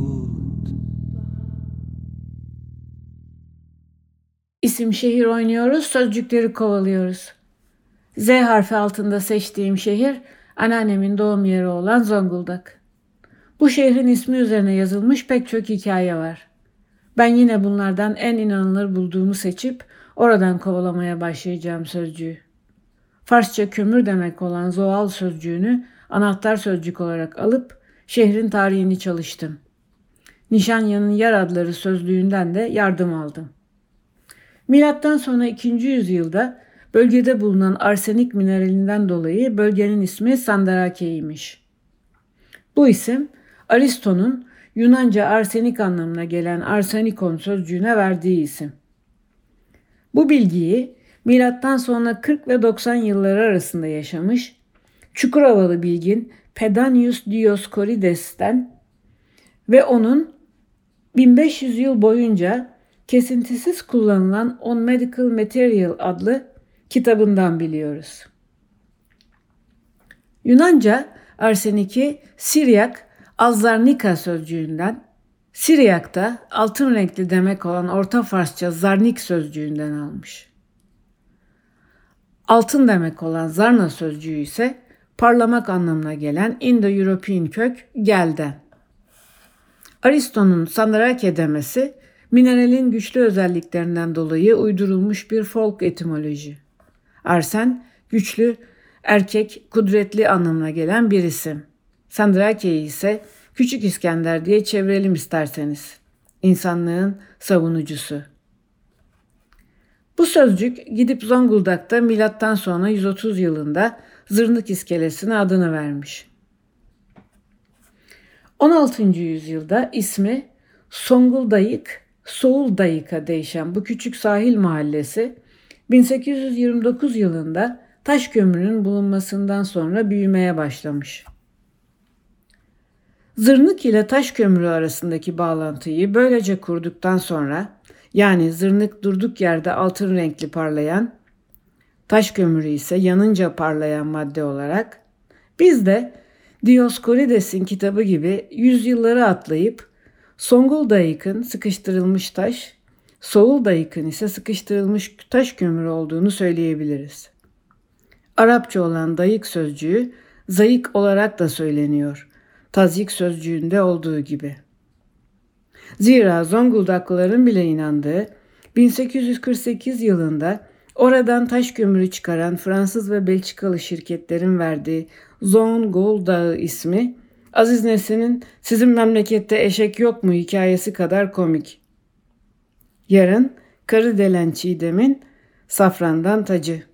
Écoute. İsim şehir oynuyoruz, sözcükleri kovalıyoruz. Z harfi altında seçtiğim şehir anneannemin doğum yeri olan Zonguldak. Bu şehrin ismi üzerine yazılmış pek çok hikaye var. Ben yine bunlardan en inanılır bulduğumu seçip oradan kovalamaya başlayacağım sözcüğü. Farsça kömür demek olan zoal sözcüğünü anahtar sözcük olarak alıp şehrin tarihini çalıştım. Nişanya'nın yer adları sözlüğünden de yardım aldım. Milattan sonra 2. yüzyılda bölgede bulunan arsenik mineralinden dolayı bölgenin ismi Sandarake'ymiş. Bu isim Aristo'nun Yunanca arsenik anlamına gelen arsenikon sözcüğüne verdiği isim. Bu bilgiyi milattan sonra 40 ve 90 yılları arasında yaşamış Çukuravalı bilgin Pedanius Dioscorides'ten ve onun 1500 yıl boyunca kesintisiz kullanılan On Medical Material adlı kitabından biliyoruz. Yunanca arseniki Siryak Alzarnika sözcüğünden, Siryak da altın renkli demek olan Orta Farsça zarnik sözcüğünden almış. Altın demek olan zarna sözcüğü ise parlamak anlamına gelen Indo-European kök gelden. Aristo'nun Sandarake demesi mineralin güçlü özelliklerinden dolayı uydurulmuş bir folk etimoloji. Arsen güçlü, erkek, kudretli anlamına gelen bir isim. Sandrake'yi ise Küçük İskender diye çevirelim isterseniz. İnsanlığın savunucusu. Bu sözcük gidip Zonguldak'ta milattan sonra 130 yılında Zırnık iskelesine adını vermiş. 16. yüzyılda ismi Songuldayık, Soğuldayık'a değişen bu küçük sahil mahallesi 1829 yılında taş kömürün bulunmasından sonra büyümeye başlamış. Zırnık ile taş kömürü arasındaki bağlantıyı böylece kurduktan sonra yani zırnık durduk yerde altın renkli parlayan, taş kömürü ise yanınca parlayan madde olarak biz de Dioscorides'in kitabı gibi yüzyılları atlayıp Songul dayıkın sıkıştırılmış taş, Soğul dayıkın ise sıkıştırılmış taş kömürü olduğunu söyleyebiliriz. Arapça olan dayık sözcüğü zayık olarak da söyleniyor tazyik sözcüğünde olduğu gibi. Zira Zonguldaklıların bile inandığı 1848 yılında oradan taş kömürü çıkaran Fransız ve Belçikalı şirketlerin verdiği Zongul Dağı ismi Aziz Nesin'in sizin memlekette eşek yok mu hikayesi kadar komik. Yarın karı delen Çiğdem'in safrandan tacı.